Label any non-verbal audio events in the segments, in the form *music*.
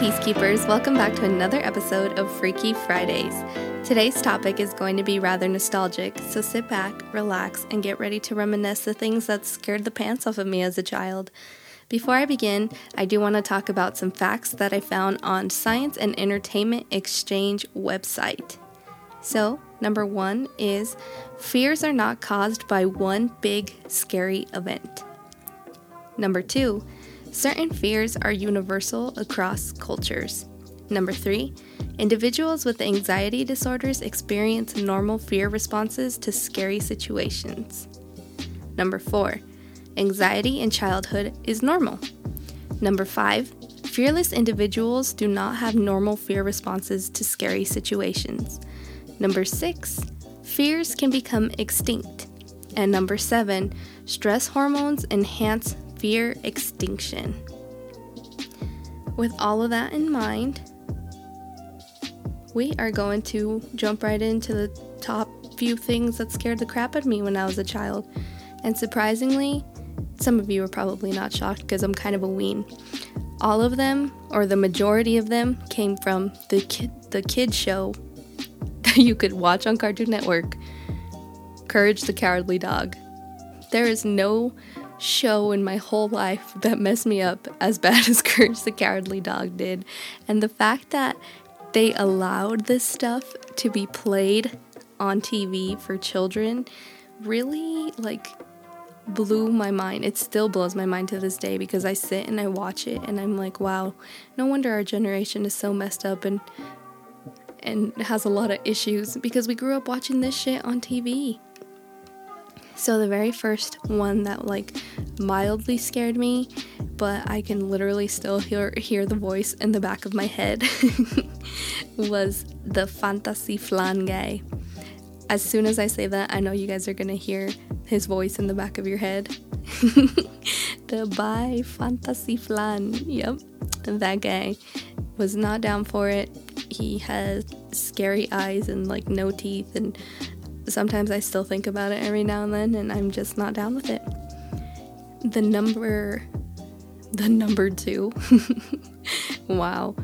lovers, welcome back to another episode of Freaky Fridays. Today's topic is going to be rather nostalgic, so sit back, relax, and get ready to reminisce the things that scared the pants off of me as a child. Before I begin, I do want to talk about some facts that I found on Science and Entertainment Exchange website. So, number one is fears are not caused by one big scary event. Number two, Certain fears are universal across cultures. Number three, individuals with anxiety disorders experience normal fear responses to scary situations. Number four, anxiety in childhood is normal. Number five, fearless individuals do not have normal fear responses to scary situations. Number six, fears can become extinct. And number seven, stress hormones enhance fear extinction. With all of that in mind, we are going to jump right into the top few things that scared the crap out of me when I was a child. And surprisingly, some of you are probably not shocked because I'm kind of a ween. All of them, or the majority of them, came from the kid, the kid show *laughs* that you could watch on Cartoon Network, Courage the Cowardly Dog. There is no show in my whole life that messed me up as bad *laughs* as Courage the Cowardly Dog did. And the fact that they allowed this stuff to be played on TV for children really like blew my mind. It still blows my mind to this day because I sit and I watch it and I'm like, wow, no wonder our generation is so messed up and and has a lot of issues because we grew up watching this shit on TV. So the very first one that like mildly scared me, but I can literally still hear hear the voice in the back of my head *laughs* was the Fantasy Flan guy. As soon as I say that, I know you guys are gonna hear his voice in the back of your head. *laughs* the by Fantasy Flan. Yep, that guy was not down for it. He had scary eyes and like no teeth and sometimes I still think about it every now and then, and I'm just not down with it. The number, the number two, *laughs* wow.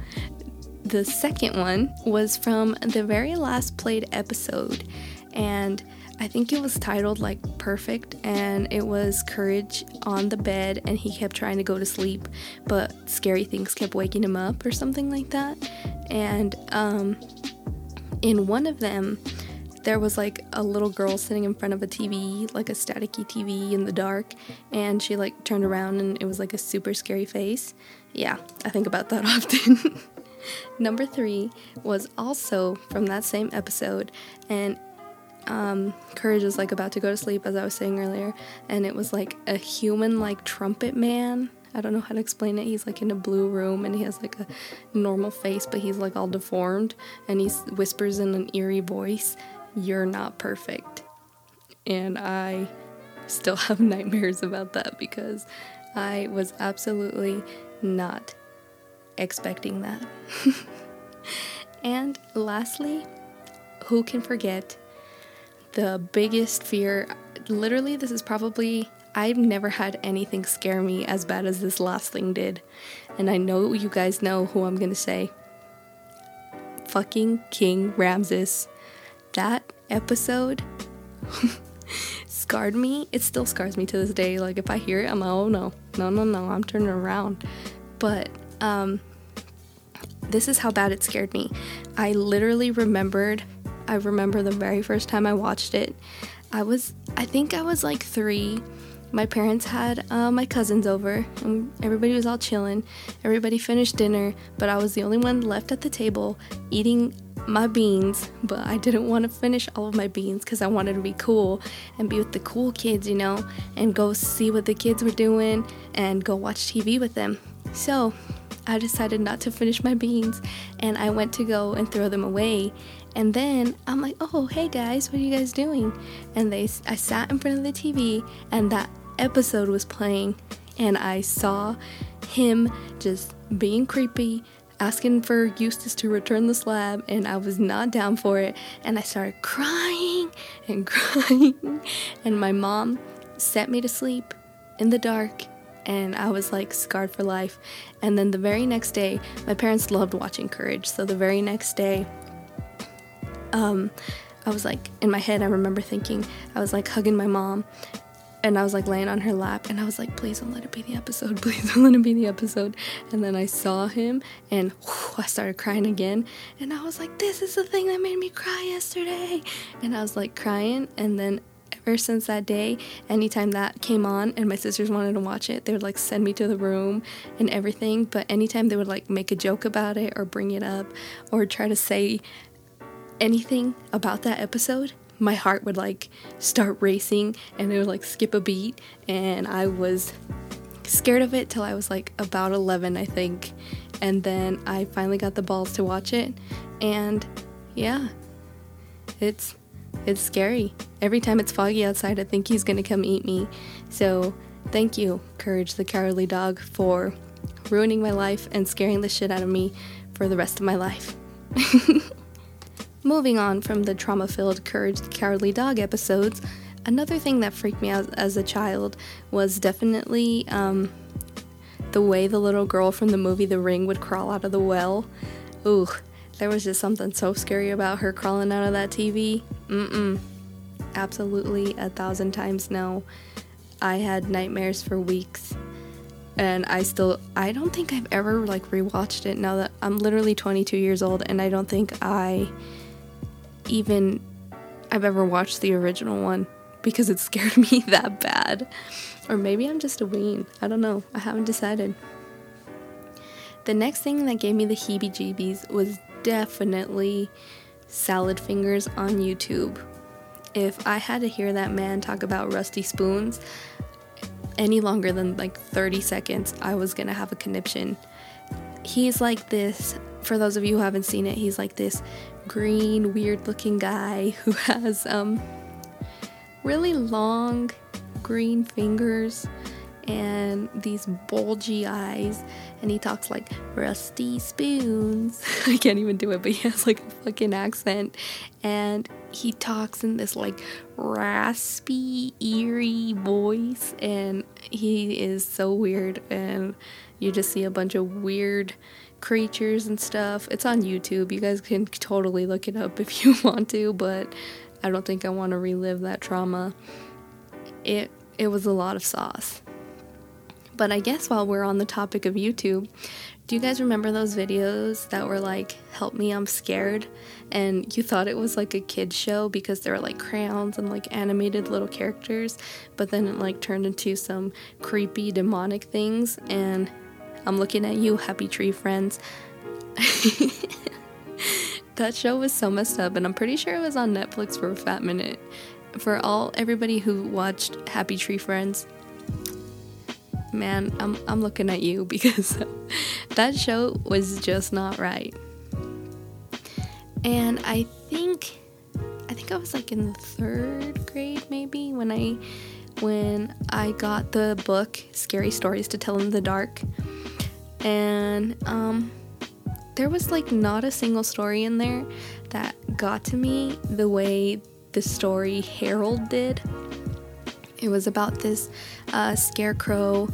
The second one was from the very last played episode, and I think it was titled like Perfect, and it was Courage on the bed, and he kept trying to go to sleep, but scary things kept waking him up, or something like that. And um, in one of them, there was like a little girl sitting in front of a TV, like a staticky TV in the dark, and she like turned around and it was like a super scary face. Yeah, I think about that *laughs* often. Number three was also from that same episode, and um, Courage was like about to go to sleep, as I was saying earlier, and it was like a human like trumpet man. I don't know how to explain it. He's like in a blue room and he has like a normal face, but he's like all deformed and he whispers in an eerie voice you're not perfect. And I still *laughs* have nightmares about that because I was absolutely not expecting that. *laughs* and lastly, who can forget the biggest fear? Literally, this is probably, I've never had anything scare me as bad as this last thing did. And I know you guys know who I'm gonna say. Fucking King Ramses that episode *laughs* scarred me. It still scars me to this day. Like if I hear it, I'm like, oh no, no, no, no, I'm turning around. But um, this is how bad it scared me. I literally remembered. I remember the very first time I watched it. I was, I think I was like three. My parents had uh, my cousins over, and everybody was all chilling. Everybody finished dinner, but I was the only one left at the table eating my beans, but I didn't want to finish all of my beans because I wanted to be cool and be with the cool kids, you know, and go see what the kids were doing and go watch TV with them. So I decided not to finish my beans and I went to go and throw them away. And then I'm like, oh, hey guys, what are you guys doing? And they, I sat in front of the TV and that episode was playing and I saw him just being creepy asking for Eustace to return the slab, and I was not down for it. And I started crying and *laughs* crying. And my mom set me to sleep in the dark and I was like scarred for life. And then the very next day, my parents loved watching Courage. So the very next day, um, I was like, in my head, I remember thinking, I was like hugging my mom and I was like laying on her lap and I was like, please don't let it be the episode. *laughs* Please don't let it be the episode. And then I saw him and whew, I started crying again. And I was like, this is the thing that made me cry yesterday. And I was like crying. And then ever since that day, anytime that came on and my sisters wanted to watch it, they would like send me to the room and everything. But anytime they would like make a joke about it or bring it up or try to say anything about that episode, my heart would like start racing and it would like skip a beat. And I was scared of it till I was like about 11 I think. And then I finally got the balls to watch it. And yeah it's it's scary. Every time it's foggy outside I think he's going to come eat me. So thank you courage the cowardly dog for ruining my life and scaring the shit out of me for the rest of my life *laughs* Moving on from the trauma filled Courage the Cowardly Dog episodes, another thing that freaked me out as a child was definitely um, the way the little girl from the movie The Ring would crawl out of the well. Ooh, there was just something so scary about her crawling out of that TV. Mm mm. Absolutely a thousand times no. I had nightmares for weeks. And I still, I don't think I've ever like rewatched it now that I'm literally 22 years old, and I don't think I even I've ever watched the original one because it *laughs* scared me that bad. Or maybe I'm just a ween. I don't know. I haven't decided. The next thing that gave me the heebie jeebies was definitely salad fingers on YouTube. If I had to hear that man talk about rusty spoons any longer than like 30 seconds, I was gonna have a conniption. He's like this, for those of you who haven't seen it, he's like this green, weird looking guy *laughs* who has um, really long green fingers and these bulgy eyes. And he talks like rusty spoons. *laughs* I can't even do it but he has like a fucking accent. And he talks in this like raspy eerie voice. And he is so weird. And you just see a bunch of weird creatures and stuff. It's on YouTube. You guys can totally look it up if you *laughs* want to, but I don't think I want to relive that trauma. It it was a lot of sauce. But I guess while we're on the topic of YouTube, do you guys remember those videos that were like, Help me, I'm scared? And you thought it was like a kid's show because there were like crayons and like animated little characters, but then it like turned into some creepy demonic things. And I'm looking at you, happy tree friends. *laughs* that show was so messed up, and I'm pretty sure it was on Netflix for a fat minute. For all everybody who watched Happy Tree Friends, man, I'm I'm looking at you *laughs* because that show was just not right. And I think I think I was like in the third grade maybe when I when I got the book Scary Stories to Tell in the Dark and um, there was like not a single story in there that got to me the way the story Harold did. It was about this uh, scarecrow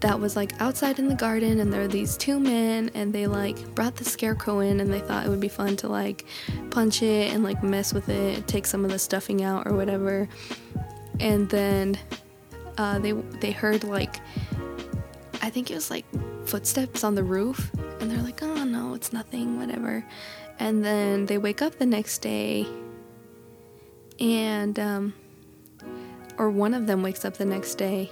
that was like outside in the garden, and there were these two men, and they like brought the scarecrow in, and they thought it would be fun to like punch it and like mess with it, take some of the stuffing out or whatever. And then uh, they they heard like I think it was like footsteps on the roof, and they're like, oh no, it's nothing, whatever. And then they wake up the next day, and, um, or one of them wakes up the next day,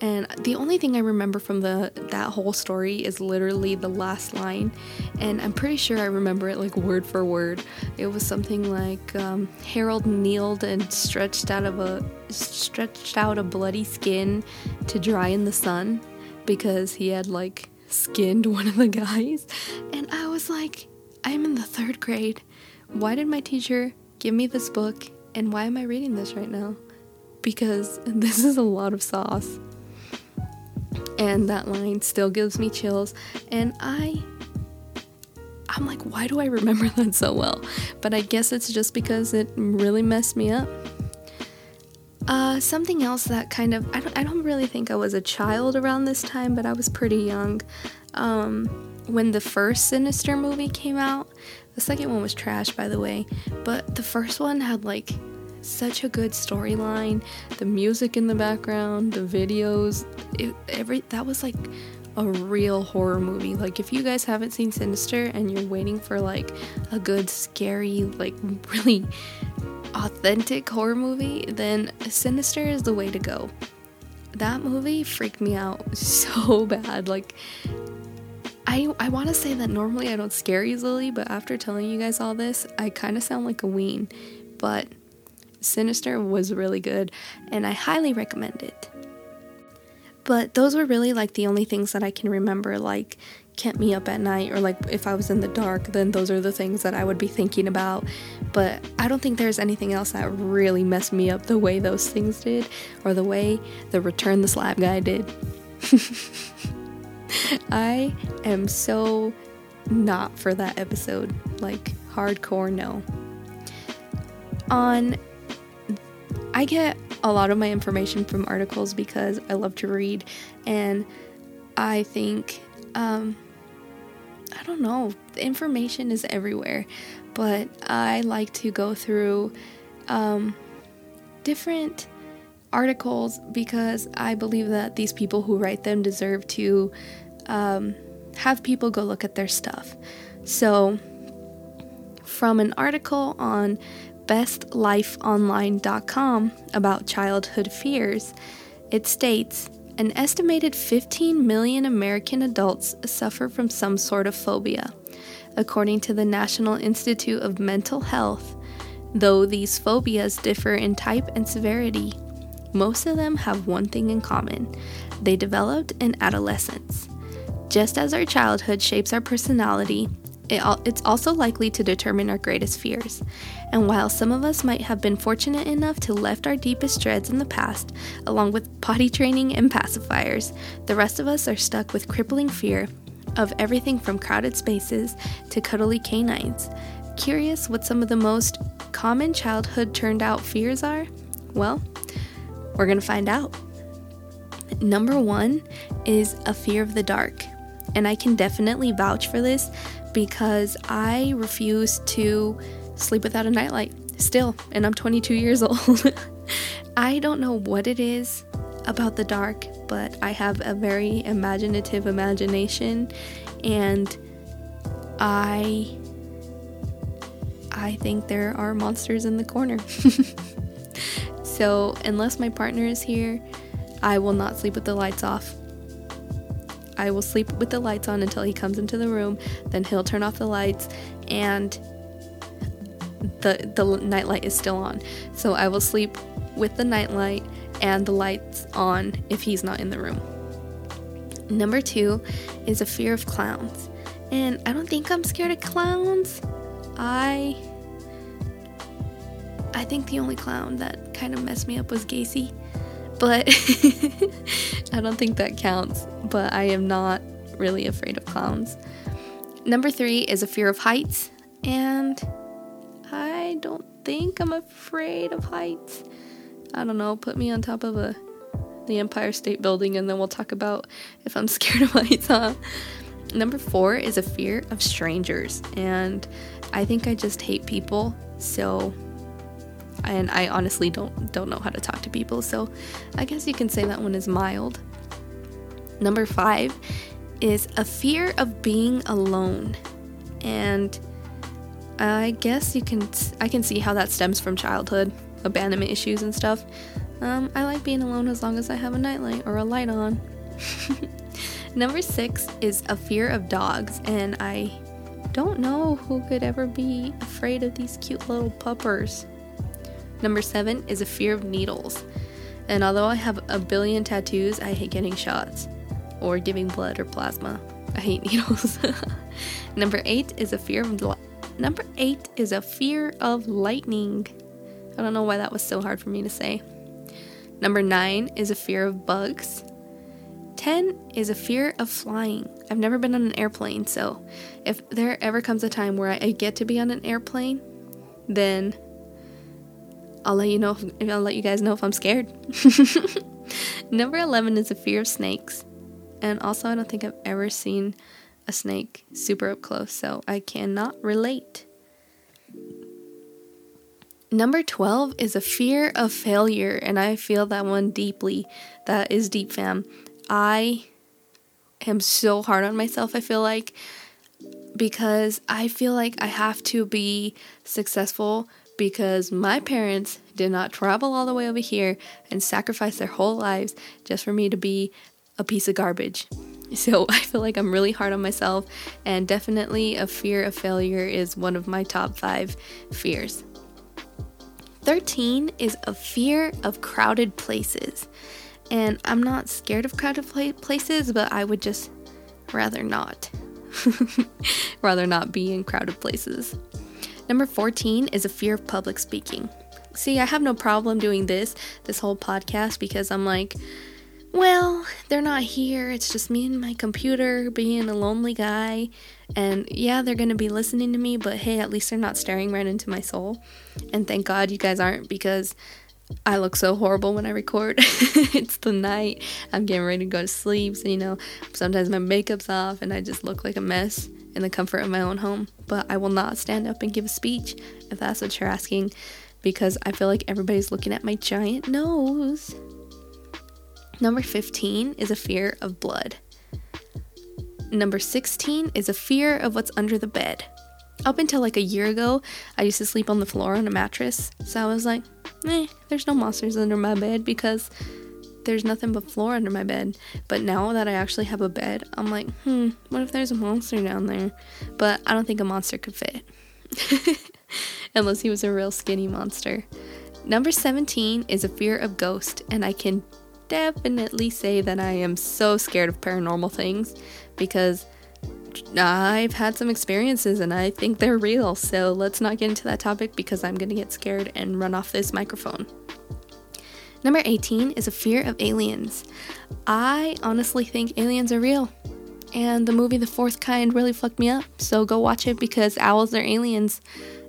and the only thing I remember from the that whole story is literally the last line, and I'm pretty sure I remember it like word for word. It was something like um, Harold kneeled and stretched out of a stretched out a bloody skin to dry in the sun, because he had like skinned *laughs* one of the guys. And I was like, I'm in the third grade. Why did my teacher give me this book? And why am I reading this right now? Because *laughs* this is a lot of sauce. And that line still gives me chills. And I I'm like, why do I remember *laughs* that so well? But I guess it's just because it really messed me up. Uh, something else that kind of I don't I don't really think I was a child around this time, but I was pretty young. Um, when the first Sinister movie came out, the second one was trash, by the way, but the first one had like such a good storyline. The music in the background, the videos, it, every that was like a real horror movie. Like if you guys haven't seen Sinister and you're waiting for like a good scary, like *laughs* really authentic horror movie, then Sinister is the way to go. That movie freaked me out *laughs* so bad. Like I I want to say that normally I don't scare easily, but after telling you guys all this, I kind of sound like a ween. But Sinister was really good and I highly recommend it. But those were really like the only things that I can remember like kept me up at night or like if I was in the dark, then those are the things that I would be thinking about. But I don't think there's anything else that really messed me up the way those things did or the way the Return the Slab guy did. *laughs* I am so not for that episode. Like hardcore no. On I get a lot of my information from articles because I love to read and I think um I don't know, the information is everywhere, but I like to go through um different articles because I believe that these people who write them deserve to um, have people go look at their stuff. So, from an article on bestlifeonline.com about childhood fears, it states an estimated 15 million American adults suffer from some sort of phobia. According to the National Institute of Mental Health, though these phobias differ in type and severity, most of them have one thing in common they developed in adolescence. Just as our childhood shapes our personality, it it's also likely to determine our greatest fears. And while some of us might have been fortunate enough to left our deepest dreads in the past, along with potty training and pacifiers, the rest of us are stuck with crippling fear of everything from crowded spaces to cuddly canines. Curious what some of the most common childhood turned out fears are? Well, we're to find out. Number one is a fear of the dark. And I can definitely vouch for this because I refuse to sleep without a nightlight still, and I'm 22 years *laughs* old. I don't know what it is about the dark, but I have a very imaginative imagination and I I think there are monsters in the corner. *laughs* so, unless my partner is here, I will not sleep with the lights off. I will sleep with the lights on until he comes into the room. Then he'll turn off the lights and the the nightlight is still on. So I will sleep with the nightlight and the lights on if he's not in the room. Number 2 is a fear of clowns. And I don't think I'm scared of clowns. I I think the only clown that kind of messed me up was Gacy but *laughs* I don't think that counts. But I am not really afraid of clowns. Number three is a fear of heights, and I don't think I'm afraid of heights. I don't know, put me on top of a the Empire State Building and then we'll talk about if I'm *laughs* scared of heights, huh? Number four is a fear of strangers, and I think I just hate people, so and I honestly don't don't know how to talk to people, so I guess you can say that one is mild. Number 5 is a fear of being alone. And I guess you can I can see how that stems from childhood, abandonment issues and stuff. Um, I like being alone as long as I have a nightlight or a light on. *laughs* Number six is a fear of dogs, and I don't know who could ever be afraid of these cute little puppers. Number seven is a fear of needles. And although I have a billion tattoos, I hate getting shots or giving blood or plasma. I hate *laughs* needles. Number eight is a fear of li- number eight is a fear of lightning. I don't know why that was so hard for me to say. Number nine is a fear of bugs. 10 is a fear of flying. I've never been on an airplane, so if there ever comes a time where I get to be on an airplane, then I'll let you know. If, I'll let you guys know if I'm scared. *laughs* Number 11 is a fear of snakes. And also, I don't think I've ever seen a snake super up close, so I cannot relate. Number 12 is a fear of failure, and I feel that one deeply. That is deep, fam. I am so hard on myself, I feel like, because I feel like I have to be successful because my parents did not travel all the way over here and sacrifice their whole lives just for me to be a piece of garbage. *laughs* So I feel like I'm really hard on myself, and definitely a fear of failure is one of my top five fears. 13 is a fear of crowded places. And I'm not scared of crowded places, but I would just rather not. *laughs* rather not be in crowded places. Number 14 is a fear of public speaking. See, I have no problem doing this, this whole podcast, because I'm like, well, they're not here. It's just me and my computer being a lonely guy. And yeah, they're going to be listening to me, but hey, at least they're not staring right into my soul. And thank God you guys aren't because I look so horrible when I record. *laughs* it's the night. I'm getting ready to go to sleep. So, you know, sometimes my makeup's off and I just look like a mess in the comfort of my own home. But I will not stand up and give a speech if that's what you're asking because I feel like everybody's looking at my giant nose. Number 15 is a fear of blood. Number 16 is a fear of what's under the bed. Up until like a year ago, I used to sleep on the floor on a mattress. So I was like, eh, there's no monsters under my bed because there's nothing but floor under my bed. But now that I actually have a bed, I'm like, hmm, what if there's a monster down there? But I don't think a monster could fit. *laughs* Unless he was a real skinny monster. Number 17 is a fear of ghost, and I can definitely say that I am so scared of paranormal things because I've had some experiences and I think they're real. So let's not get into that topic because I'm going to get scared and run off this microphone. Number 18 is a fear of aliens. I honestly think aliens are real. And the movie The Fourth Kind really fucked me up. So go watch it because owls are aliens.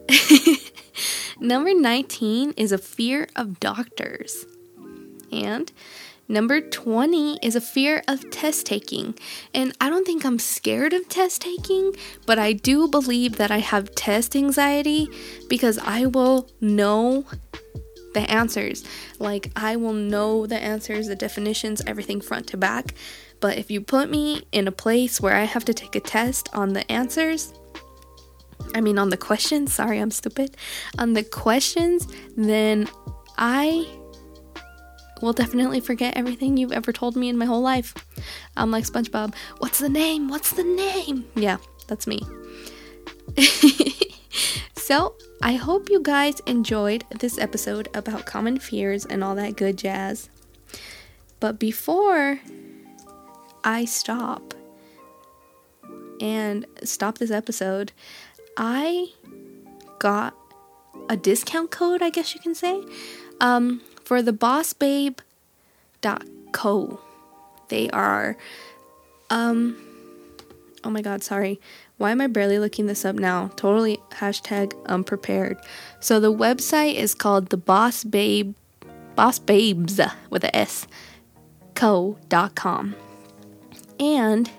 *laughs* Number 19 is a fear of doctors. And Number 20 is a fear of test taking. And I don't think I'm scared of test taking, but I do believe that I have test anxiety because I will know the answers. Like, I will know the answers, the definitions, everything front to back. But if you put me in a place where I have to take a test on the answers, I mean, on the questions, sorry, I'm stupid, on the questions, then I will definitely forget everything you've ever told me in my whole life. I'm like SpongeBob. What's the name? What's the name? Yeah, that's me. *laughs* so, I hope you guys enjoyed this episode about common fears and all that good jazz. But before I stop and stop this episode, I got a discount code, I guess you can say. Um, for the bossbabe.co. They are um oh my god, sorry. Why am I barely looking this up now? Totally hashtag unprepared. So the website is called the Boss Babe Boss Babes with a S co.com. And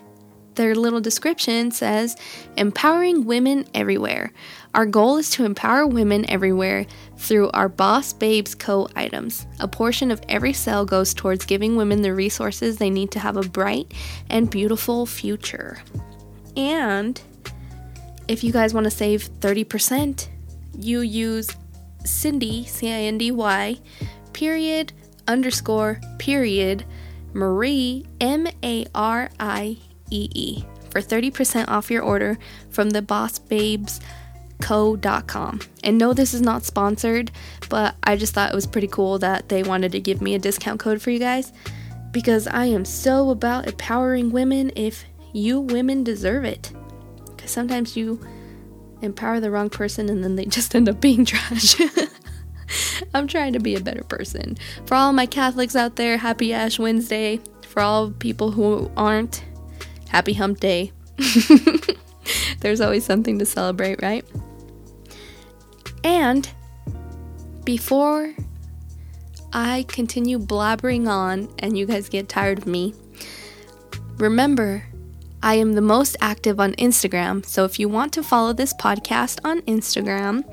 their little description says empowering women everywhere. Our goal is to empower women everywhere through our Boss Babes Co items. A portion of every sale goes towards giving women the resources they need to have a bright and beautiful future. And if you guys want to save 30%, you use Cindy, C I N D Y, period, underscore, period, Marie, M A R I E E, for 30% off your order from the Boss Babes co.com. And no, this is not sponsored, but I just thought it was pretty cool that they wanted to give me a discount code for you guys because I am so about empowering women if you women deserve it. Because sometimes you empower the wrong person and then they just end up being *laughs* trash. I'm trying to be a better person. For all my Catholics out there, happy Ash Wednesday. For all people who aren't, happy hump day. *laughs* There's always something to celebrate, right? And before I continue blabbering on and you guys get tired of me, remember I am the most active on Instagram. So if you want to follow this podcast on Instagram,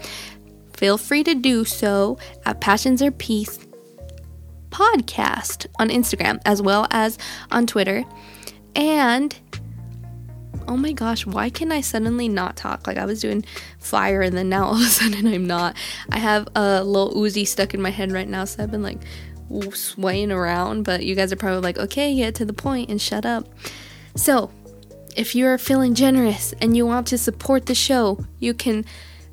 feel free to do so at Passions or Peace podcast on Instagram as well as on Twitter. And oh my gosh, why can I suddenly not talk? Like I was doing fire and then now all of a *laughs* sudden I'm not. I have a little Uzi stuck in my head right now, so I've been like swaying around, but you guys are probably like, okay, get to the point and shut up. So, if you're feeling generous and you want to support the show, you can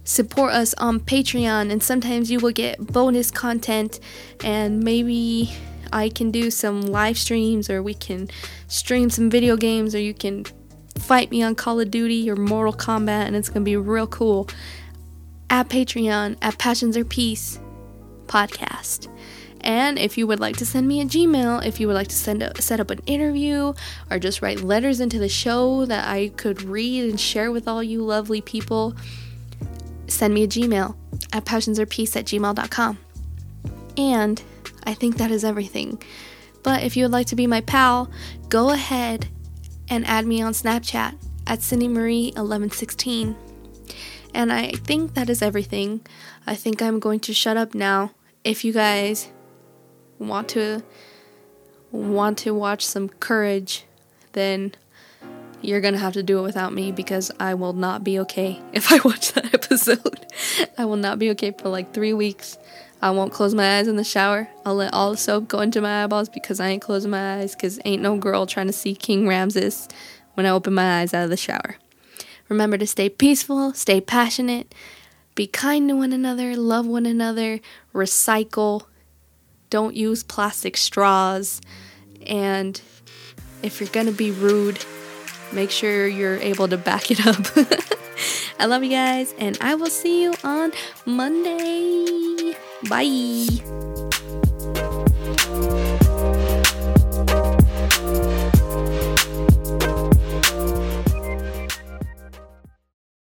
support us on Patreon, and sometimes you will get bonus content, and maybe I can do some live streams, or we can stream some video games, or you can fight me on Call of Duty or Mortal Kombat, and it's gonna be real cool. At Patreon, at Passions or Peace podcast. And if you would like to send me a Gmail, if you would like to send a, set up an interview or just write letters into the show that I could read and share with all you lovely people, send me a Gmail at passionsorpeace at gmail.com. And I think that is everything. But if you would like to be my pal, go ahead and add me on Snapchat at CindyMarie1116. And I think that is everything. I think I'm going to shut up now. If you guys want to want to watch some courage, then you're gonna have to do it without me because I will not be okay *laughs* if I watch that episode. *laughs* I will not be okay for like three weeks. I won't close my eyes in the shower. I'll let all the soap go into my eyeballs because I ain't closing my eyes because ain't no girl trying to see King Ramses when I open my eyes out of the shower. Remember to stay peaceful, stay passionate, be kind to one another, love one another, recycle, don't use plastic straws, and if you're gonna be rude, make sure you're able to back it up. *laughs* I love you guys, and I will see you on Monday. Bye.